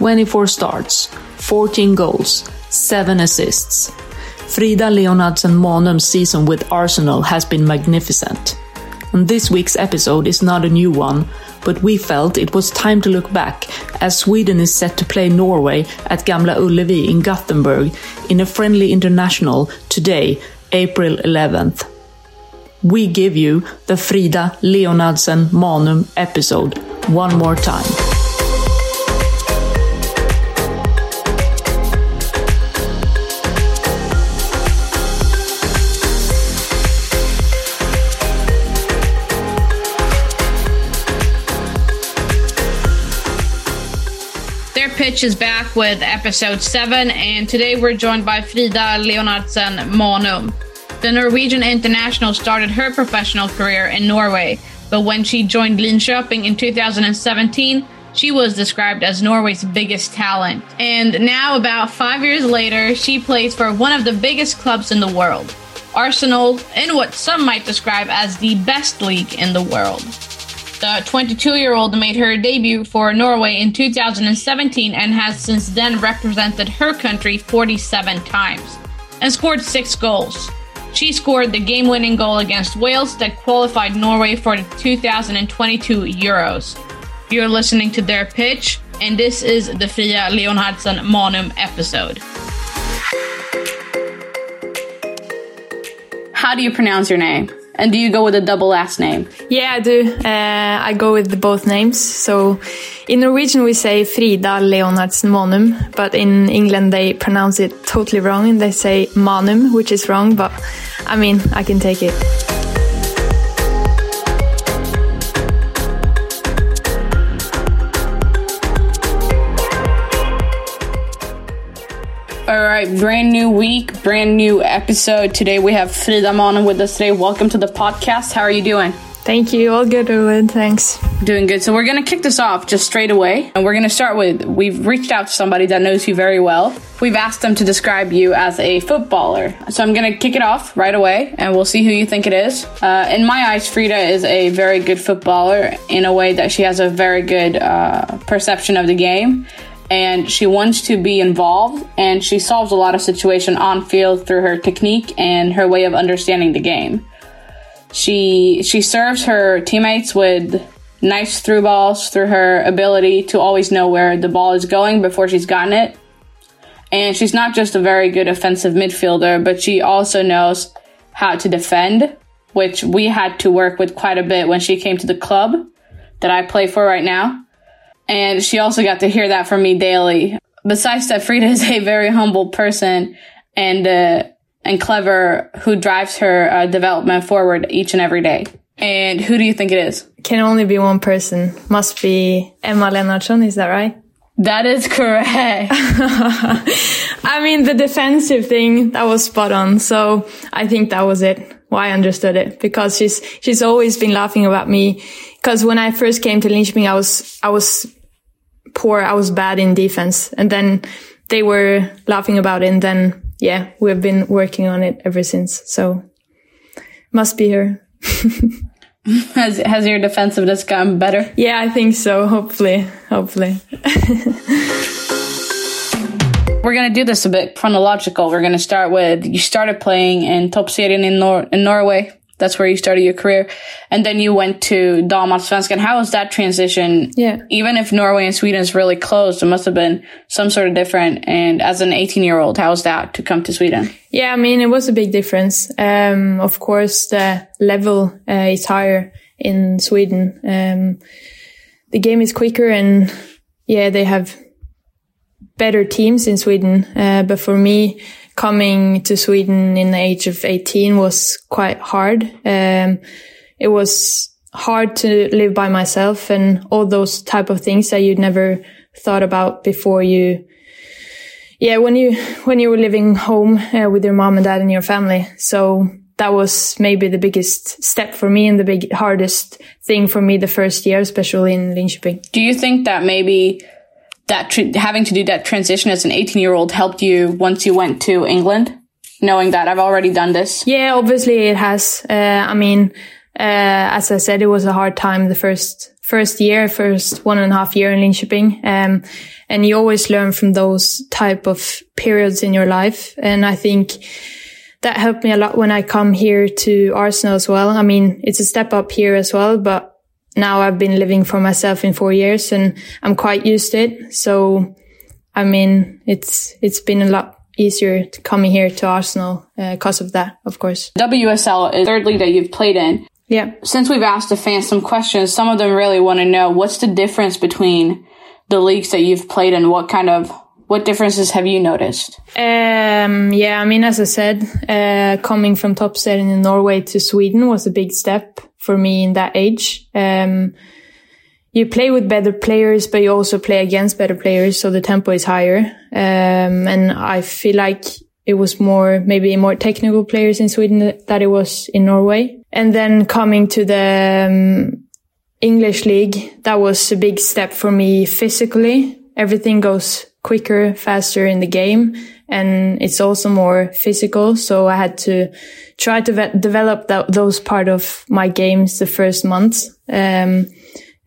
24 starts, 14 goals, 7 assists. Frida Leonhardsen Maanum's season with Arsenal has been magnificent. And this week's episode is not a new one, but we felt it was time to look back as Sweden is set to play Norway at Gamla Ullevi in Gothenburg in a friendly international today, April 11th. We give you the Frida Leonhardsen Maanum episode one more time. Is back with episode 7, and today we're joined by Frida Leonhardsen Maanum. The Norwegian international started her professional career in Norway, but when she joined Linköping in 2017, she was described as Norway's biggest talent. And now, about five years later, she plays for one of the biggest clubs in the world Arsenal, in what some might describe as the best league in the world. The uh, 22 year old made her debut for Norway in 2017 and has since then represented her country 47 times and scored six goals. She scored the game winning goal against Wales that qualified Norway for the 2022 Euros. You're listening to their pitch, and this is the Frida Leonhardsen Maanum episode. How do you pronounce your name? And do you go with a double last name? Yeah, I do. Uh, I go with both names. So in Norwegian we say Frida Leonhardsen Maanum, but in England they pronounce it totally wrong and they say Manum, which is wrong, but I mean, I can take it. Right, brand new week, brand new episode. Today we have Frida Maanum with us today. Welcome to the podcast. How are you doing? Thank you. All good, Owen. Thanks. Doing good. So we're going to kick this off just straight away. And we're going to start with we've reached out to somebody that knows you very well. We've asked them to describe you as a footballer. So I'm going to kick it off right away and we'll see who you think it is. Uh, in my eyes, Frida is a very good footballer in a way that she has a very good uh, perception of the game. And she wants to be involved and she solves a lot of situation on field through her technique and her way of understanding the game. She she serves her teammates with nice through balls through her ability to always know where the ball is going before she's gotten it. And she's not just a very good offensive midfielder, but she also knows how to defend, which we had to work with quite a bit when she came to the club that I play for right now. And she also got to hear that from me daily. Besides that, Frida is a very humble person and uh, and clever who drives her uh, development forward each and every day. And who do you think it is? Can only be one person. Must be Emma Lennartsson, is that right? That is correct. I mean, the defensive thing, that was spot on. So I think that was it. Why I understood it because she's, she's always been laughing about me. Cause when I first came to Linköping, I was, I was poor. I was bad in defense and then they were laughing about it. And then, yeah, we've been working on it ever since. So must be her. has has your defensiveness gotten better? Yeah, I think so. Hopefully, hopefully. We're gonna do this a bit chronological. We're gonna start with you started playing in Toppserien in Nor- in Norway. That's where you started your career, and then you went to Damallsvenskan. How was that transition? Yeah. Even if Norway and Sweden is really close, it must have been some sort of different. And as an 18 year old, how was that to come to Sweden? Yeah, I mean, it was a big difference. Um, of course, the level uh, is higher in Sweden. Um, the game is quicker and yeah, they have better teams in Sweden. Uh, but for me, coming to Sweden in the age of 18 was quite hard. Um, it was hard to live by myself and all those type of things that you'd never thought about before you yeah when you when you were living home uh, with your mom and dad and your family so that was maybe the biggest step for me and the big hardest thing for me the first year especially in Linköping do you think that maybe that tr- having to do that transition as an 18 year old helped you once you went to England knowing that I've already done this yeah obviously it has uh, I mean uh, as I said, it was a hard time the first first year, first one and a half year in Linköping. Um, and you always learn from those type of periods in your life. And I think that helped me a lot when I come here to Arsenal as well. I mean, it's a step up here as well, but now I've been living for myself in four years and I'm quite used to it. So, I mean, it's, it's been a lot easier to coming here to Arsenal because uh, of that, of course. WSL is third league that you've played in. Yeah. Since we've asked the fans some questions, some of them really want to know what's the difference between the leagues that you've played and what kind of what differences have you noticed? Um, yeah, I mean, as I said, uh, coming from Toppserien in Norway to Sweden was a big step for me in that age. Um, you play with better players, but you also play against better players, so the tempo is higher. Um, and I feel like it was more, maybe more technical players in Sweden that it was in Norway. And then coming to the um, English league, that was a big step for me physically. Everything goes quicker, faster in the game. And it's also more physical. So I had to try to ve- develop that, those part of my games the first months. Um,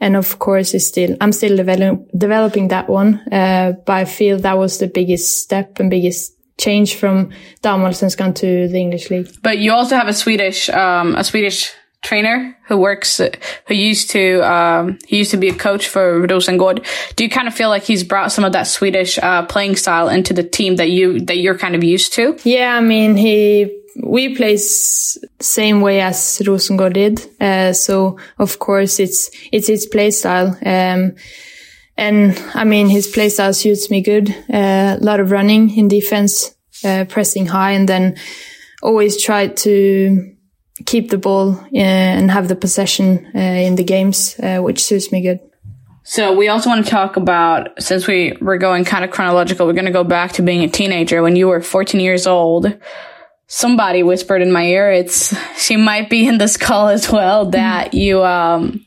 and of course, it's still, I'm still develop, developing that one. Uh, but I feel that was the biggest step and biggest change from Damallsvenskan to the English league. But you also have a Swedish, um, a Swedish trainer who works, who used to, um, he used to be a coach for Rosengård. Do you kind of feel like he's brought some of that Swedish, uh, playing style into the team that you, that you're kind of used to? Yeah, I mean, he, we play same way as Rosengård did. Uh, so of course it's, it's his play style. Um, and I mean, his play style suits me good. Uh, a lot of running in defense, uh, pressing high, and then always try to keep the ball uh, and have the possession uh, in the games, uh, which suits me good. So we also want to talk about, since we were going kind of chronological, we're going to go back to being a teenager when you were 14 years old. Somebody whispered in my ear, it's, she might be in this call as well, that you, um,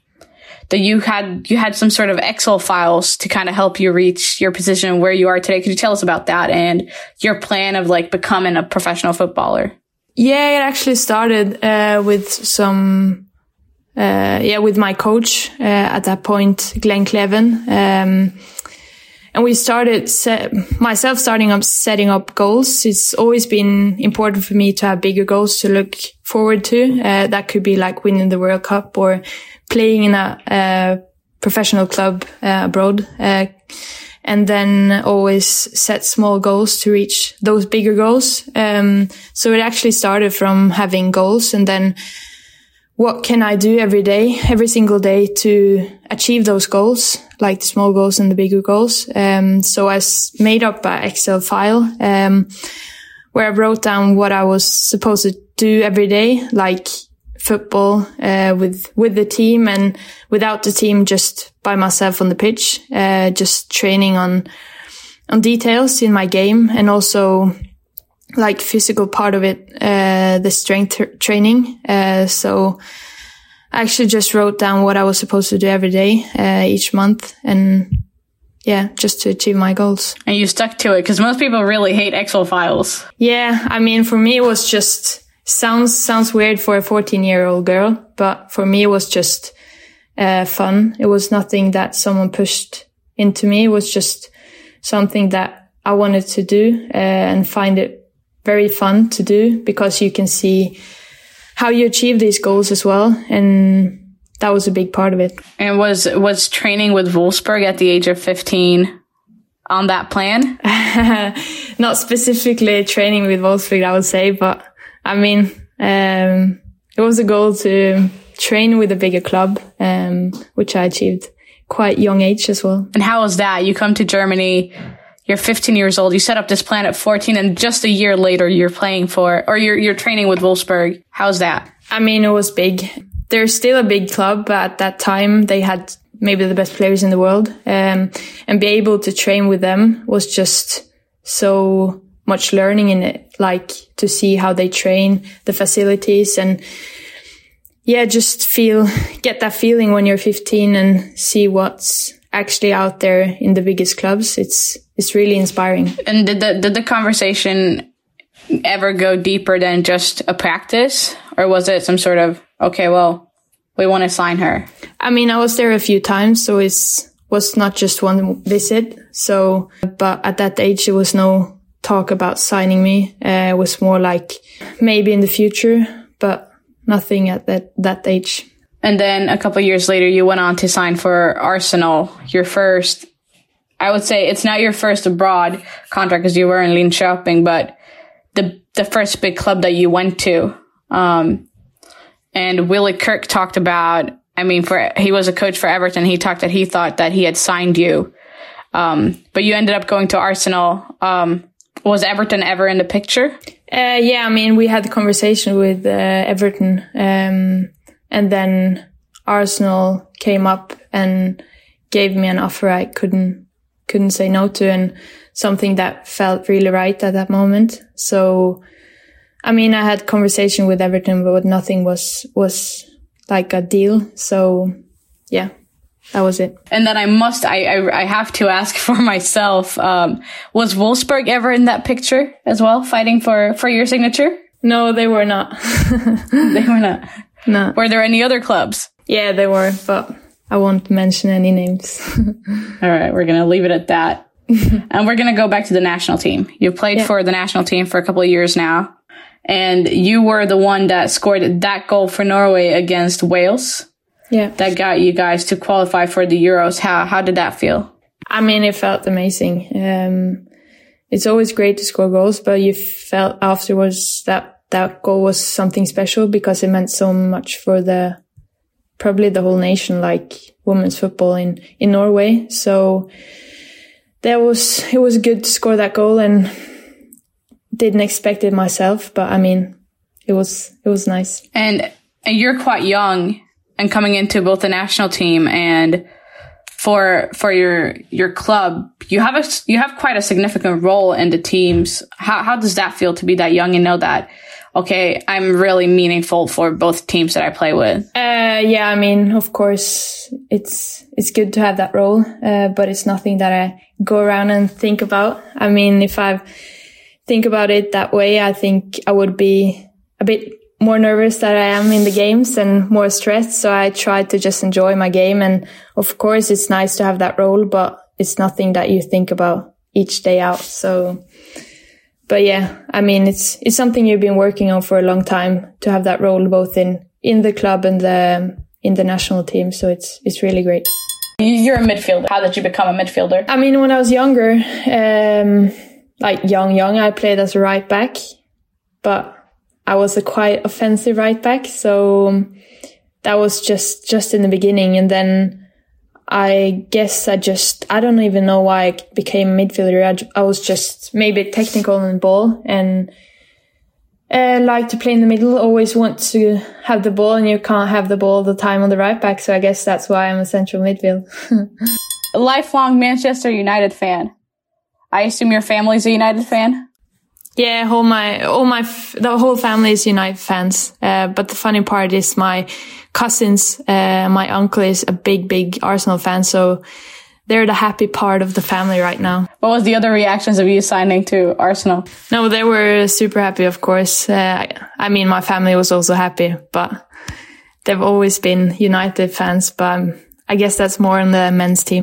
that you had you had some sort of Excel files to kind of help you reach your position where you are today. Could you tell us about that and your plan of like becoming a professional footballer? Yeah, it actually started uh, with some, uh, yeah, with my coach uh, at that point, Glenn Cleven. Um, and we started myself starting up setting up goals. It's always been important for me to have bigger goals to look forward to. Uh, that could be like winning the World Cup or playing in a, a professional club uh, abroad. And then always set small goals to reach those bigger goals. Um, so it actually started from having goals and then what can I do every day, every single day to achieve those goals, like the small goals and the bigger goals. Um, so I made up an Excel file, um, where I wrote down what I was supposed to do every day, like football uh, with with the team and without the team, just by myself on the pitch, uh, just training on on details in my game and also like physical part of it, uh, the strength training. Uh, so I actually just wrote down what I was supposed to do every day, uh, each month and yeah, just to achieve my goals. And you stuck to it because most people really hate Excel files. Yeah. I mean, for me, it was just sounds sounds weird for a 14 year old girl, but for me it was just uh, fun. It was nothing that someone pushed into me. It was just something that I wanted to do uh, and find it very fun to do because you can see how you achieve these goals as well. And that was a big part of it. And was was training with Wolfsburg at the age of 15 on that plan? Not specifically training with Wolfsburg, I would say, but I mean, um, it was a goal to train with a bigger club, um, which I achieved quite young age as well. And how was that? You come to Germany, you're 15 years old, you set up this plan at 14 and just a year later you're playing for, or you're, you're training with Wolfsburg. How's that? I mean, it was big. They're still a big club, but at that time they had maybe the best players in the world. Um, and be able to train with them was just so much learning in it, like to see how they train, the facilities and yeah, just feel, get that feeling when you're 15 and see what's actually out there in the biggest clubs. It's, it's really inspiring. And did the, did the conversation ever go deeper than just a practice or was it some sort of, okay, well, we want to sign her? I mean, I was there a few times, so it was not just one visit. So, but at that age, there was no talk about signing me. Uh, it was more like maybe in the future, but nothing at that, that age. And then a couple years later, you went on to sign for Arsenal, your first, I would say it's not your first abroad contract because you were in Linköping, but the, the first big club that you went to. Um, and Willie Kirk talked about, I mean, for, he was a coach for Everton. He talked that he thought that he had signed you. Um, but you ended up going to Arsenal. Um, was Everton ever in the picture? Uh, yeah, I mean, we had the conversation with uh, Everton, um, and then Arsenal came up and gave me an offer I couldn't couldn't say no to, and something that felt really right at that moment. So, I mean, I had conversation with Everton, but nothing was was like a deal. So, yeah, that was it. And then I must, I, I, I have to ask for myself, um, was Wolfsburg ever in that picture as well, fighting for, for your signature? No, they were not. they were not. No. Were there any other clubs? Yeah, they were, but I won't mention any names. All right. We're going to leave it at that. and we're going to go back to the national team. You've played yeah. for the national team for a couple of years now. And you were the one that scored that goal for Norway against Wales yeah. that got you guys to qualify for the Euros. How how did that feel? I mean, it felt amazing. Um, it's always great to score goals, but you felt afterwards that that goal was something special because it meant so much for the probably the whole nation, like women's football in in Norway. So that was it was good to score that goal and didn't expect it myself, but I mean, it was it was nice. And and you're quite young and coming into both the national team and for for your your club, you have a you have quite a significant role in the teams. How how does that feel to be that young and know that? Okay, I'm really meaningful for both teams that I play with. Uh, yeah, I mean, of course, it's it's good to have that role, uh, but it's nothing that I go around and think about. I mean, if I think about it that way, I think I would be a bit more nervous that I am in the games and more stressed. So I try to just enjoy my game. And of course, it's nice to have that role, but it's nothing that you think about each day out. So, but yeah, I mean, it's, it's something you've been working on for a long time to have that role both in, in the club and the, in the national team. So it's, it's really great. You're a midfielder. How did you become a midfielder? I mean, when I was younger, um, like young, young, I played as a right back, but I was a quite offensive right back. So that was just, just in the beginning. And then I guess I just, I don't even know why I became a midfielder. I, I was just maybe technical on the ball and uh, like to play in the middle, always want to have the ball and you can't have the ball all the time on the right back. So I guess that's why I'm a central midfield. lifelong Manchester United fan. I assume your family's a United fan? Yeah, all my, all my, the whole family is United fans. Uh, but the funny part is my cousins, uh, my uncle is a big, big Arsenal fan. So they're the happy part of the family right now. What was the other reactions of you signing to Arsenal? No, they were super happy, of course. Uh, I mean, my family was also happy, but they've always been United fans. But um, I guess that's more on the men's team.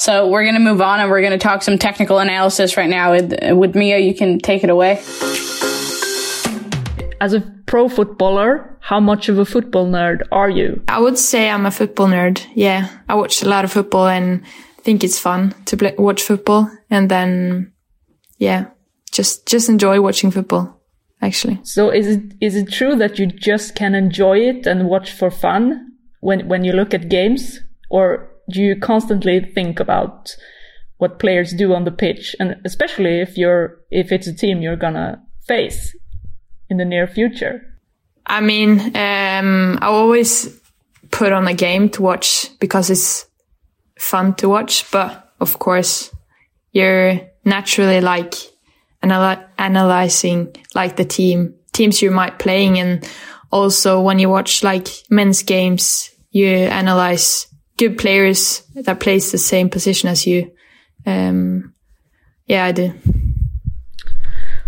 So we're going to move on and we're going to talk some technical analysis right now with, with Mia. You can take it away. as a pro footballer, how much of a football nerd are you? I would say I'm a football nerd. Yeah, I watch a lot of football and think it's fun to play, watch football. And then, yeah, just just enjoy watching football. Actually. So is it is it true that you just can enjoy it and watch for fun when when you look at games, or do you constantly think about what players do on the pitch, and especially if you're if it's a team you're gonna face in the near future? I mean, um, I always put on a game to watch because it's fun to watch, but of course, you're naturally like anal- analyzing like the team teams you might playing, and also when you watch like men's games, you analyze good players that plays the same position as you. Um, yeah, I do.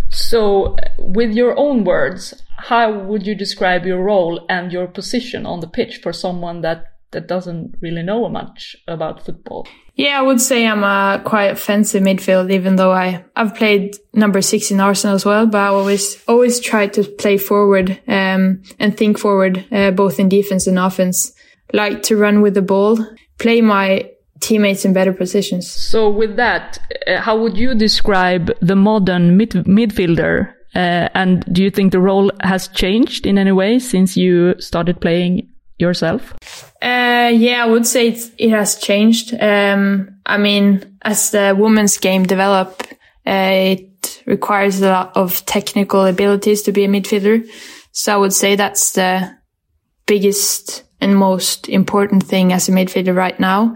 So, with your own words, how would you describe your role and your position on the pitch for someone that that doesn't really know much about football? Yeah, I would say I'm a quite offensive midfield, even though I I've played number six in Arsenal as well. But I always always try to play forward um, and think forward, uh, both in defense and offense. Like to run with the ball, play my teammates in better positions. So, with that, uh, how would you describe the modern mid- midfielder? Uh, and do you think the role has changed in any way since you started playing yourself? Uh, yeah, I would say it has changed. Um, I mean, as the women's game develop, uh, it requires a lot of technical abilities to be a midfielder. So I would say that's the biggest and most important thing as a midfielder right now.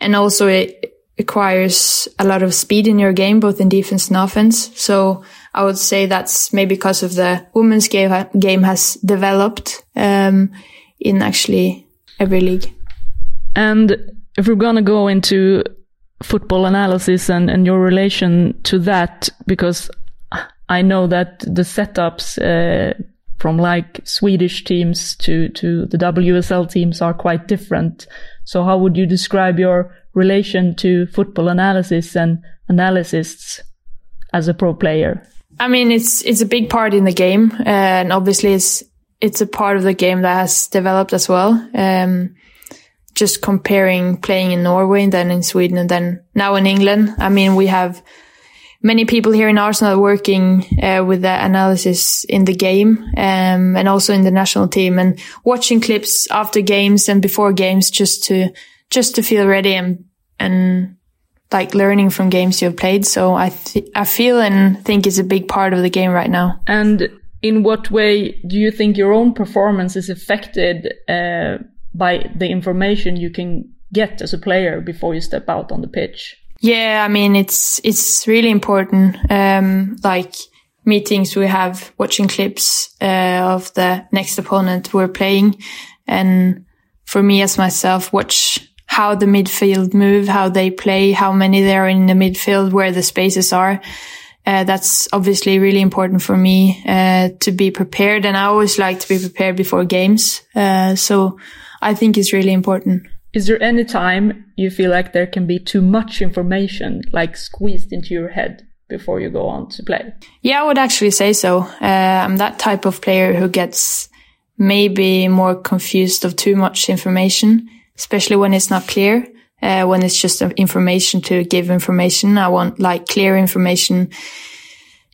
And also it requires a lot of speed in your game, both in defense and offense. So I would say that's maybe because of the women's game, game has developed, um, in actually every league. And if we're going to go into football analysis and, and your relation to that, because I know that the setups uh, from like Swedish teams to, to the WSL teams are quite different. So how would you describe your relation to football analysis and analysts as a pro player? I mean, it's it's a big part in the game, and obviously it's it's a part of the game that has developed as well. Um, just comparing playing in Norway and then in Sweden and then now in England. I mean, we have many people here in Arsenal working uh, with the analysis in the game um, and also in the national team and watching clips after games and before games just to just to feel ready and and like learning from games you've played. So I th- I feel and think it's a big part of the game right now. And in what way do you think your own performance is affected uh, by the information you can get as a player before you step out on the pitch? Yeah, I mean it's it's really important. Um, like meetings we have, watching clips uh, of the next opponent we're playing, and for me as myself, watch how the midfield move, how they play, how many there are in the midfield, where the spaces are uh, that's obviously really important for me uh, to be prepared, and I always like to be prepared before games. Uh, so I think it's really important. Is there any time you feel like there can be too much information, like squeezed into your head before you go on to play? Yeah, I would actually say so. Uh, I'm that type of player who gets maybe more confused of too much information, especially when it's not clear uh, when it's just information to give information. I want like clear information,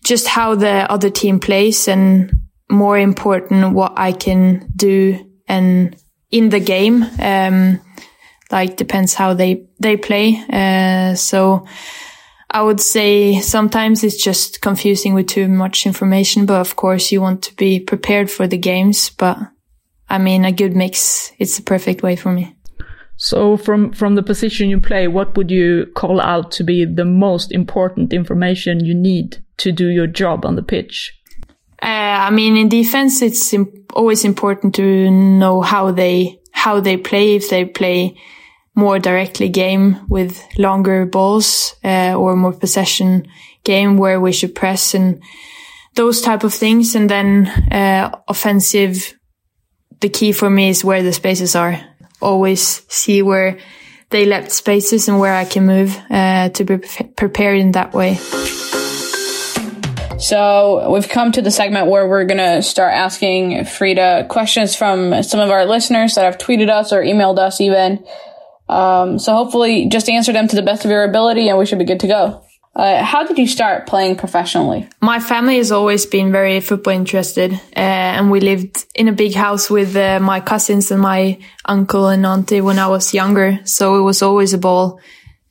just how the other team plays and more important, what I can do and in the game. Um, like depends how they, they play. Uh, so I would say sometimes it's just confusing with too much information, but of course you want to be prepared for the games. But I mean, a good mix, it's the perfect way for me. So from, from the position you play, what would you call out to be the most important information you need to do your job on the pitch? Uh, I mean, in defense, it's Im- always important to know how they, how they play. If they play more directly game with longer balls, uh, or more possession game where we should press and those type of things. And then, uh, offensive, the key for me is where the spaces are always see where they left spaces and where I can move uh, to be prepared in that way. So we've come to the segment where we're going to start asking Frida questions from some of our listeners that have tweeted us or emailed us even. Um, so hopefully just answer them to the best of your ability and we should be good to go. Uh, how did you start playing professionally? My family has always been very football interested, uh, and we lived in a big house with uh, my cousins and my uncle and auntie when I was younger. So it was always a ball,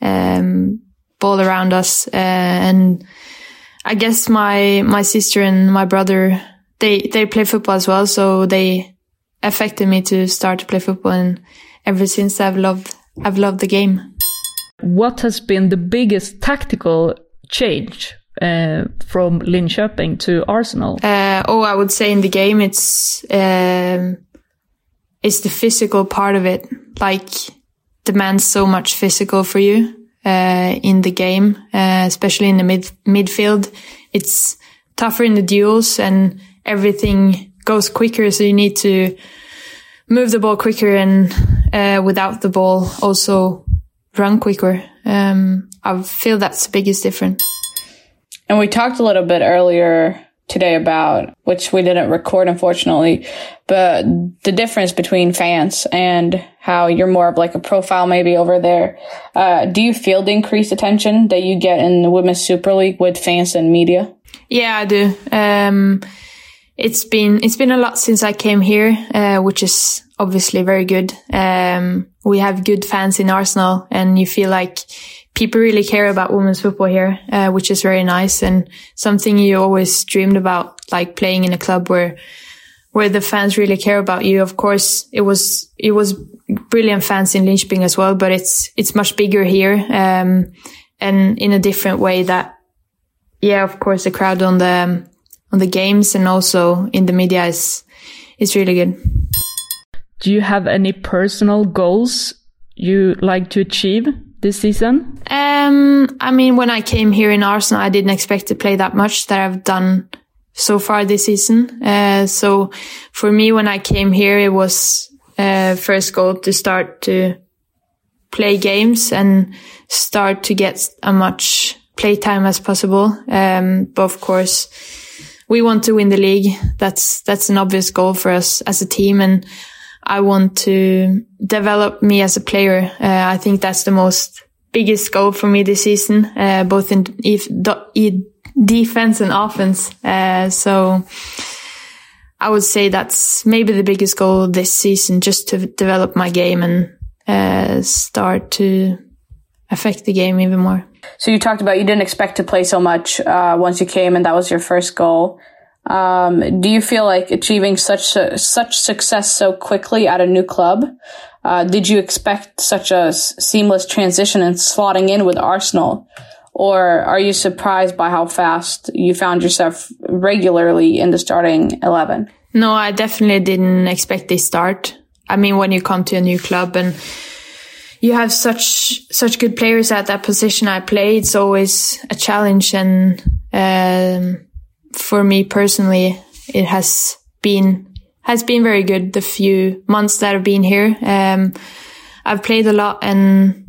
um, ball around us, uh, and I guess my my sister and my brother they they play football as well, so they affected me to start to play football, and ever since I've loved I've loved the game. What has been the biggest tactical change uh, from Linköping to Arsenal? Uh, oh, I would say in the game, it's um, it's the physical part of it. Like demands so much physical for you uh, in the game, uh, especially in the mid midfield. It's tougher in the duels, and everything goes quicker. So you need to move the ball quicker, and uh, without the ball, also run quicker. Um, I feel that's the biggest difference. And we talked a little bit earlier today about, which we didn't record unfortunately, but the difference between fans and how you're more of like a profile maybe over there. Uh, do you feel the increased attention that you get in the Women's Super League with fans and media? Yeah, I do. Um, it's been, it's been a lot since I came here, uh, which is obviously very good. Um, we have good fans in Arsenal and you feel like people really care about women's football here, uh, which is very nice and something you always dreamed about, like playing in a club where, where the fans really care about you. Of course, it was, it was brilliant fans in Linköping as well, but it's, it's much bigger here. Um, and in a different way that, yeah, of course, the crowd on the, on the games and also in the media is, is really good. Do you have any personal goals you like to achieve this season? Um, I mean, when I came here in Arsenal, I didn't expect to play that much that I've done so far this season. Uh, so for me, when I came here, it was, uh, first goal to start to play games and start to get as much playtime as possible. Um, but of course, we want to win the league. That's, that's an obvious goal for us as a team. And I want to develop me as a player. Uh, I think that's the most biggest goal for me this season, uh, both in if, defense and offense. Uh, so I would say that's maybe the biggest goal this season, just to develop my game and uh, start to affect the game even more. So you talked about you didn't expect to play so much uh, once you came, and that was your first goal. Um, do you feel like achieving such a, such success so quickly at a new club? Uh, did you expect such a s- seamless transition and slotting in with Arsenal? Or are you surprised by how fast you found yourself regularly in the starting 11? No, I definitely didn't expect this start. I mean, when you come to a new club and you have such, such good players at that position I play, it's always a challenge and, um, for me personally, it has been has been very good the few months that I've been here. Um, I've played a lot and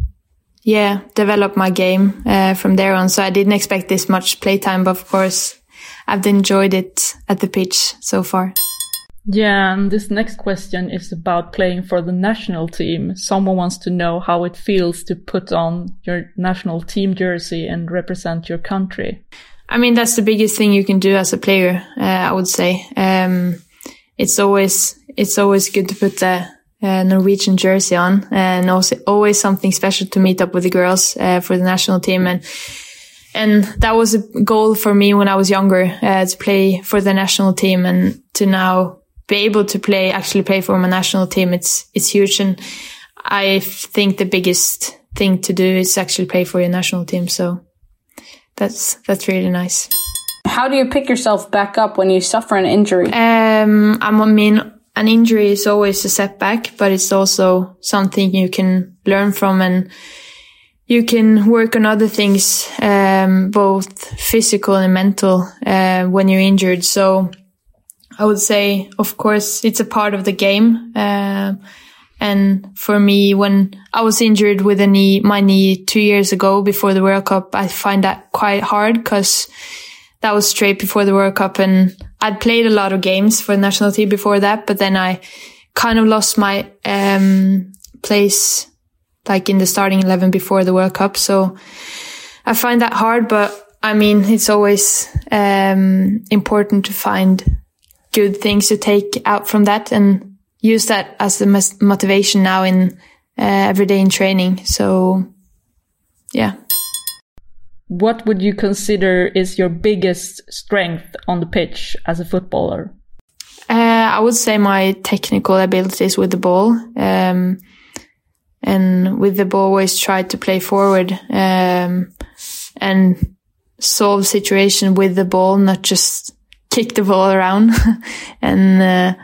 yeah, developed my game uh, from there on. So I didn't expect this much playtime, but of course, I've enjoyed it at the pitch so far. Yeah, and this next question is about playing for the national team. Someone wants to know how it feels to put on your national team jersey and represent your country. I mean, that's the biggest thing you can do as a player, uh, I would say. Um, it's always, it's always good to put the uh, Norwegian jersey on and also always something special to meet up with the girls, uh, for the national team. And, and that was a goal for me when I was younger, uh, to play for the national team and to now be able to play, actually play for my national team. It's, it's huge. And I think the biggest thing to do is actually play for your national team. So that's that's really nice. How do you pick yourself back up when you suffer an injury? Um, I mean, an injury is always a setback, but it's also something you can learn from and you can work on other things, um, both physical and mental, uh, when you're injured. So I would say, of course, it's a part of the game. Uh, and for me, when I was injured with a knee, my knee two years ago before the World Cup, I find that quite hard because that was straight before the World Cup and I'd played a lot of games for the national team before that, but then I kind of lost my, um, place like in the starting 11 before the World Cup. So I find that hard, but I mean, it's always, um, important to find good things to take out from that and use that as the motivation now in, uh, every day in training. So yeah what would you consider is your biggest strength on the pitch as a footballer? Uh, I would say my technical abilities with the ball. Um, and with the ball, always try to play forward, um, and solve situation with the ball, not just kick the ball around. and, uh,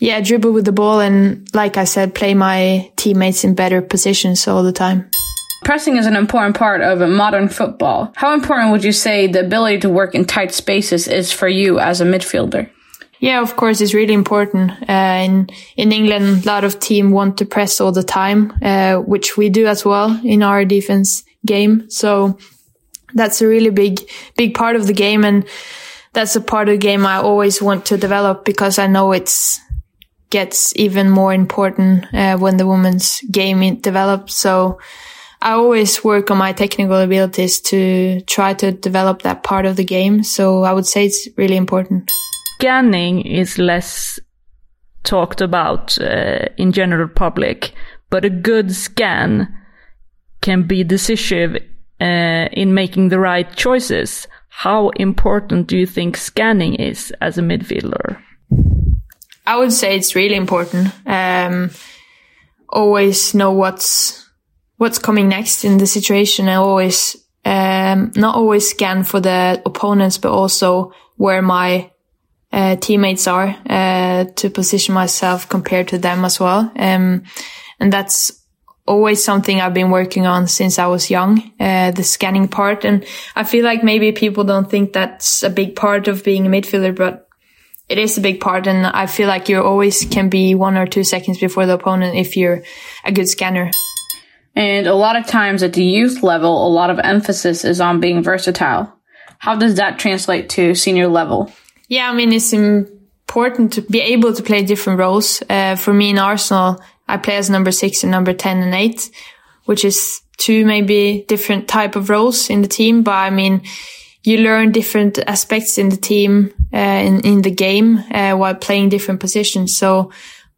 yeah, dribble with the ball. And like I said, play my teammates in better positions all the time. Pressing is an important part of modern football. How important would you say the ability to work in tight spaces is for you as a midfielder? Yeah, of course, it's really important. Uh, in in England, a lot of team want to press all the time, uh, which we do as well in our defense game. So that's a really big big part of the game, and that's a part of the game I always want to develop because I know it's gets even more important uh, when the women's game develops. So I always work on my technical abilities to try to develop that part of the game. So I would say it's really important. Scanning is less talked about uh, in general public, but a good scan can be decisive uh, in making the right choices. How important do you think scanning is as a midfielder? I would say it's really important. Um, always know what's what's coming next in the situation. I always, um, not always scan for the opponents, but also where my uh, teammates are uh, to position myself compared to them as well. Um, and that's always something I've been working on since I was young, uh, the scanning part. And I feel like maybe people don't think that's a big part of being a midfielder, but it is a big part. And I feel like you always can be one or two seconds before the opponent if you're a good scanner. And a lot of times at the youth level, a lot of emphasis is on being versatile. How does that translate to senior level? Yeah, I mean, it's important to be able to play different roles. Uh, for me in Arsenal, I play as number six and number 10 and eight, which is two maybe different type of roles in the team. But I mean, you learn different aspects in the team, uh, in, in the game, uh, while playing different positions. So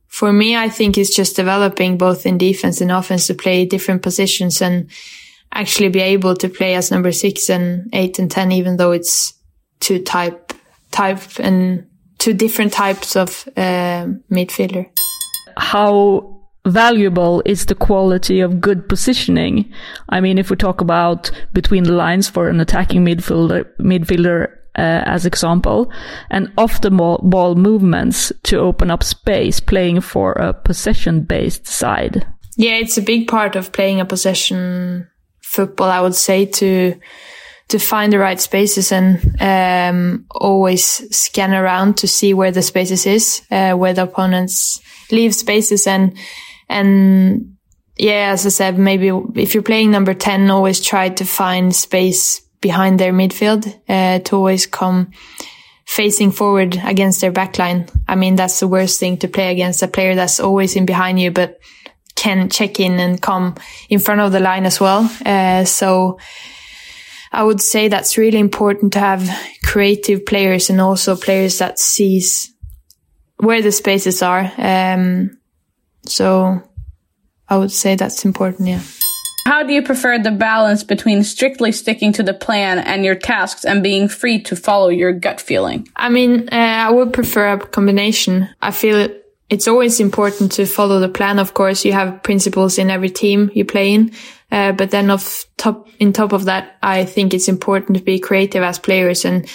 for me, I think it's just developing both in defense and offense to play different positions and actually be able to play as number six and eight and 10, even though it's two type, type and two different types of uh, midfielder. How valuable is the quality of good positioning? I mean, if we talk about between the lines for an attacking midfielder, midfielder uh, as example, and off the ball movements to open up space, playing for a possession based side. Yeah, it's a big part of playing a possession football, I would say, to to find the right spaces and um, always scan around to see where the spaces is, uh, where the opponents leave spaces and and yeah, as I said, maybe if you're playing number 10, always try to find space behind their midfield uh, to always come facing forward against their backline. I mean, that's the worst thing to play against a player that's always in behind you, but can check in and come in front of the line as well. Uh, so I would say that's really important to have creative players and also players that sees where the spaces are. Um, so I would say that's important. Yeah. How do you prefer the balance between strictly sticking to the plan and your tasks and being free to follow your gut feeling? I mean, uh, I would prefer a combination. I feel it, it's always important to follow the plan. Of course, you have principles in every team you play in. Uh, but then of top, in top of that, I think it's important to be creative as players and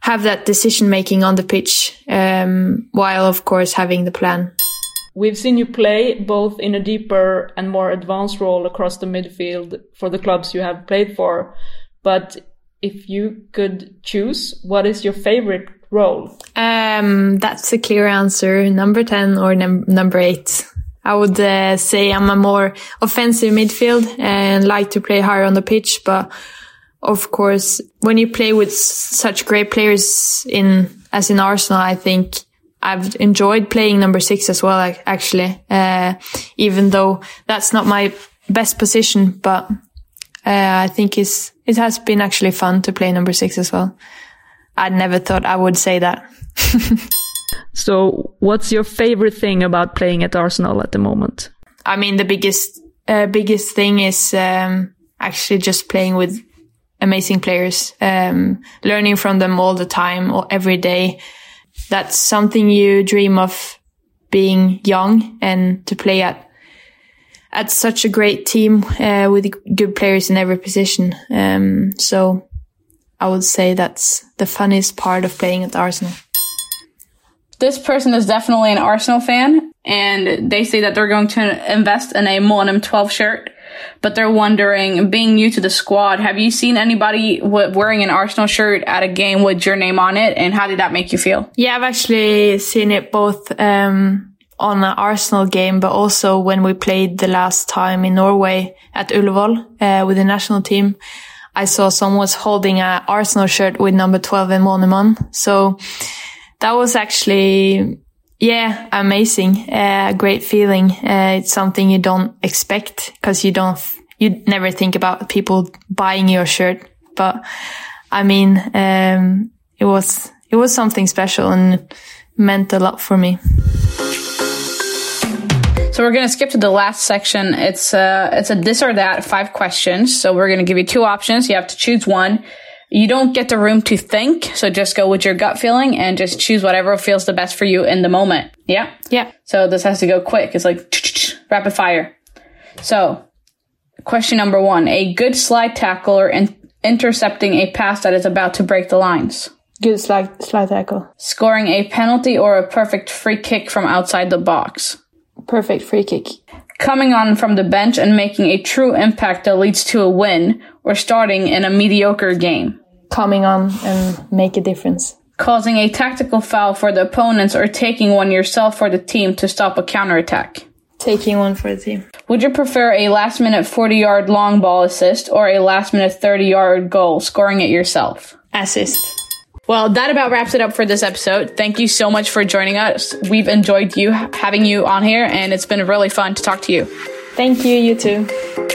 have that decision making on the pitch, um, while of course having the plan. We've seen you play both in a deeper and more advanced role across the midfield for the clubs you have played for. But if you could choose, what is your favorite role? Um, that's a clear answer. Number 10 or num- number 8. I would uh, say I'm a more offensive midfield and like to play higher on the pitch, but of course, when you play with such great players in, as in Arsenal, I think I've enjoyed playing number six as well, actually, uh, even though that's not my best position, but, uh, I think it's, it has been actually fun to play number six as well. I never thought I would say that. so what's your favorite thing about playing at Arsenal at the moment? I mean, the biggest, uh, biggest thing is, um, actually just playing with amazing players, um, learning from them all the time or every day. That's something you dream of being young and to play at at such a great team uh, with good players in every position. Um, so I would say that's the funniest part of playing at Arsenal. This person is definitely an Arsenal fan, and they say that they're going to invest in a Maanum 12 shirt but they're wondering, being new to the squad, have you seen anybody w- wearing an Arsenal shirt at a game with your name on it? And how did that make you feel? Yeah, I've actually seen it both, um, on an Arsenal game, but also when we played the last time in Norway at Ullevål, uh, with the national team. I saw someone was holding an Arsenal shirt with number 12 and Maanum. So that was actually yeah, amazing. Uh, great feeling. Uh, it's something you don't expect because you don't, you never think about people buying your shirt. But I mean, um, it was, it was something special and meant a lot for me. So we're going to skip to the last section. It's a, uh, it's a this or that five questions. So we're going to give you two options. You have to choose one you don't get the room to think. So just go with your gut feeling and just choose whatever feels the best for you in the moment. Yeah. Yeah. So this has to go quick. It's like rapid fire. So question number one, a good slide tackle or in- intercepting a pass that is about to break the lines. Good slide, slide tackle. Scoring a penalty or a perfect free kick from outside the box. Perfect free kick coming on from the bench and making a true impact that leads to a win, or starting in a mediocre game. Coming on and make a difference. Causing a tactical foul for the opponents or taking one yourself for the team to stop a counterattack. Taking one for the team. Would you prefer a last minute 40 yard long ball assist or a last minute 30 yard goal, scoring it yourself? Assist. Well, that about wraps it up for this episode. Thank you so much for joining us. We've enjoyed you having you on here and it's been really fun to talk to you. Thank you, you too.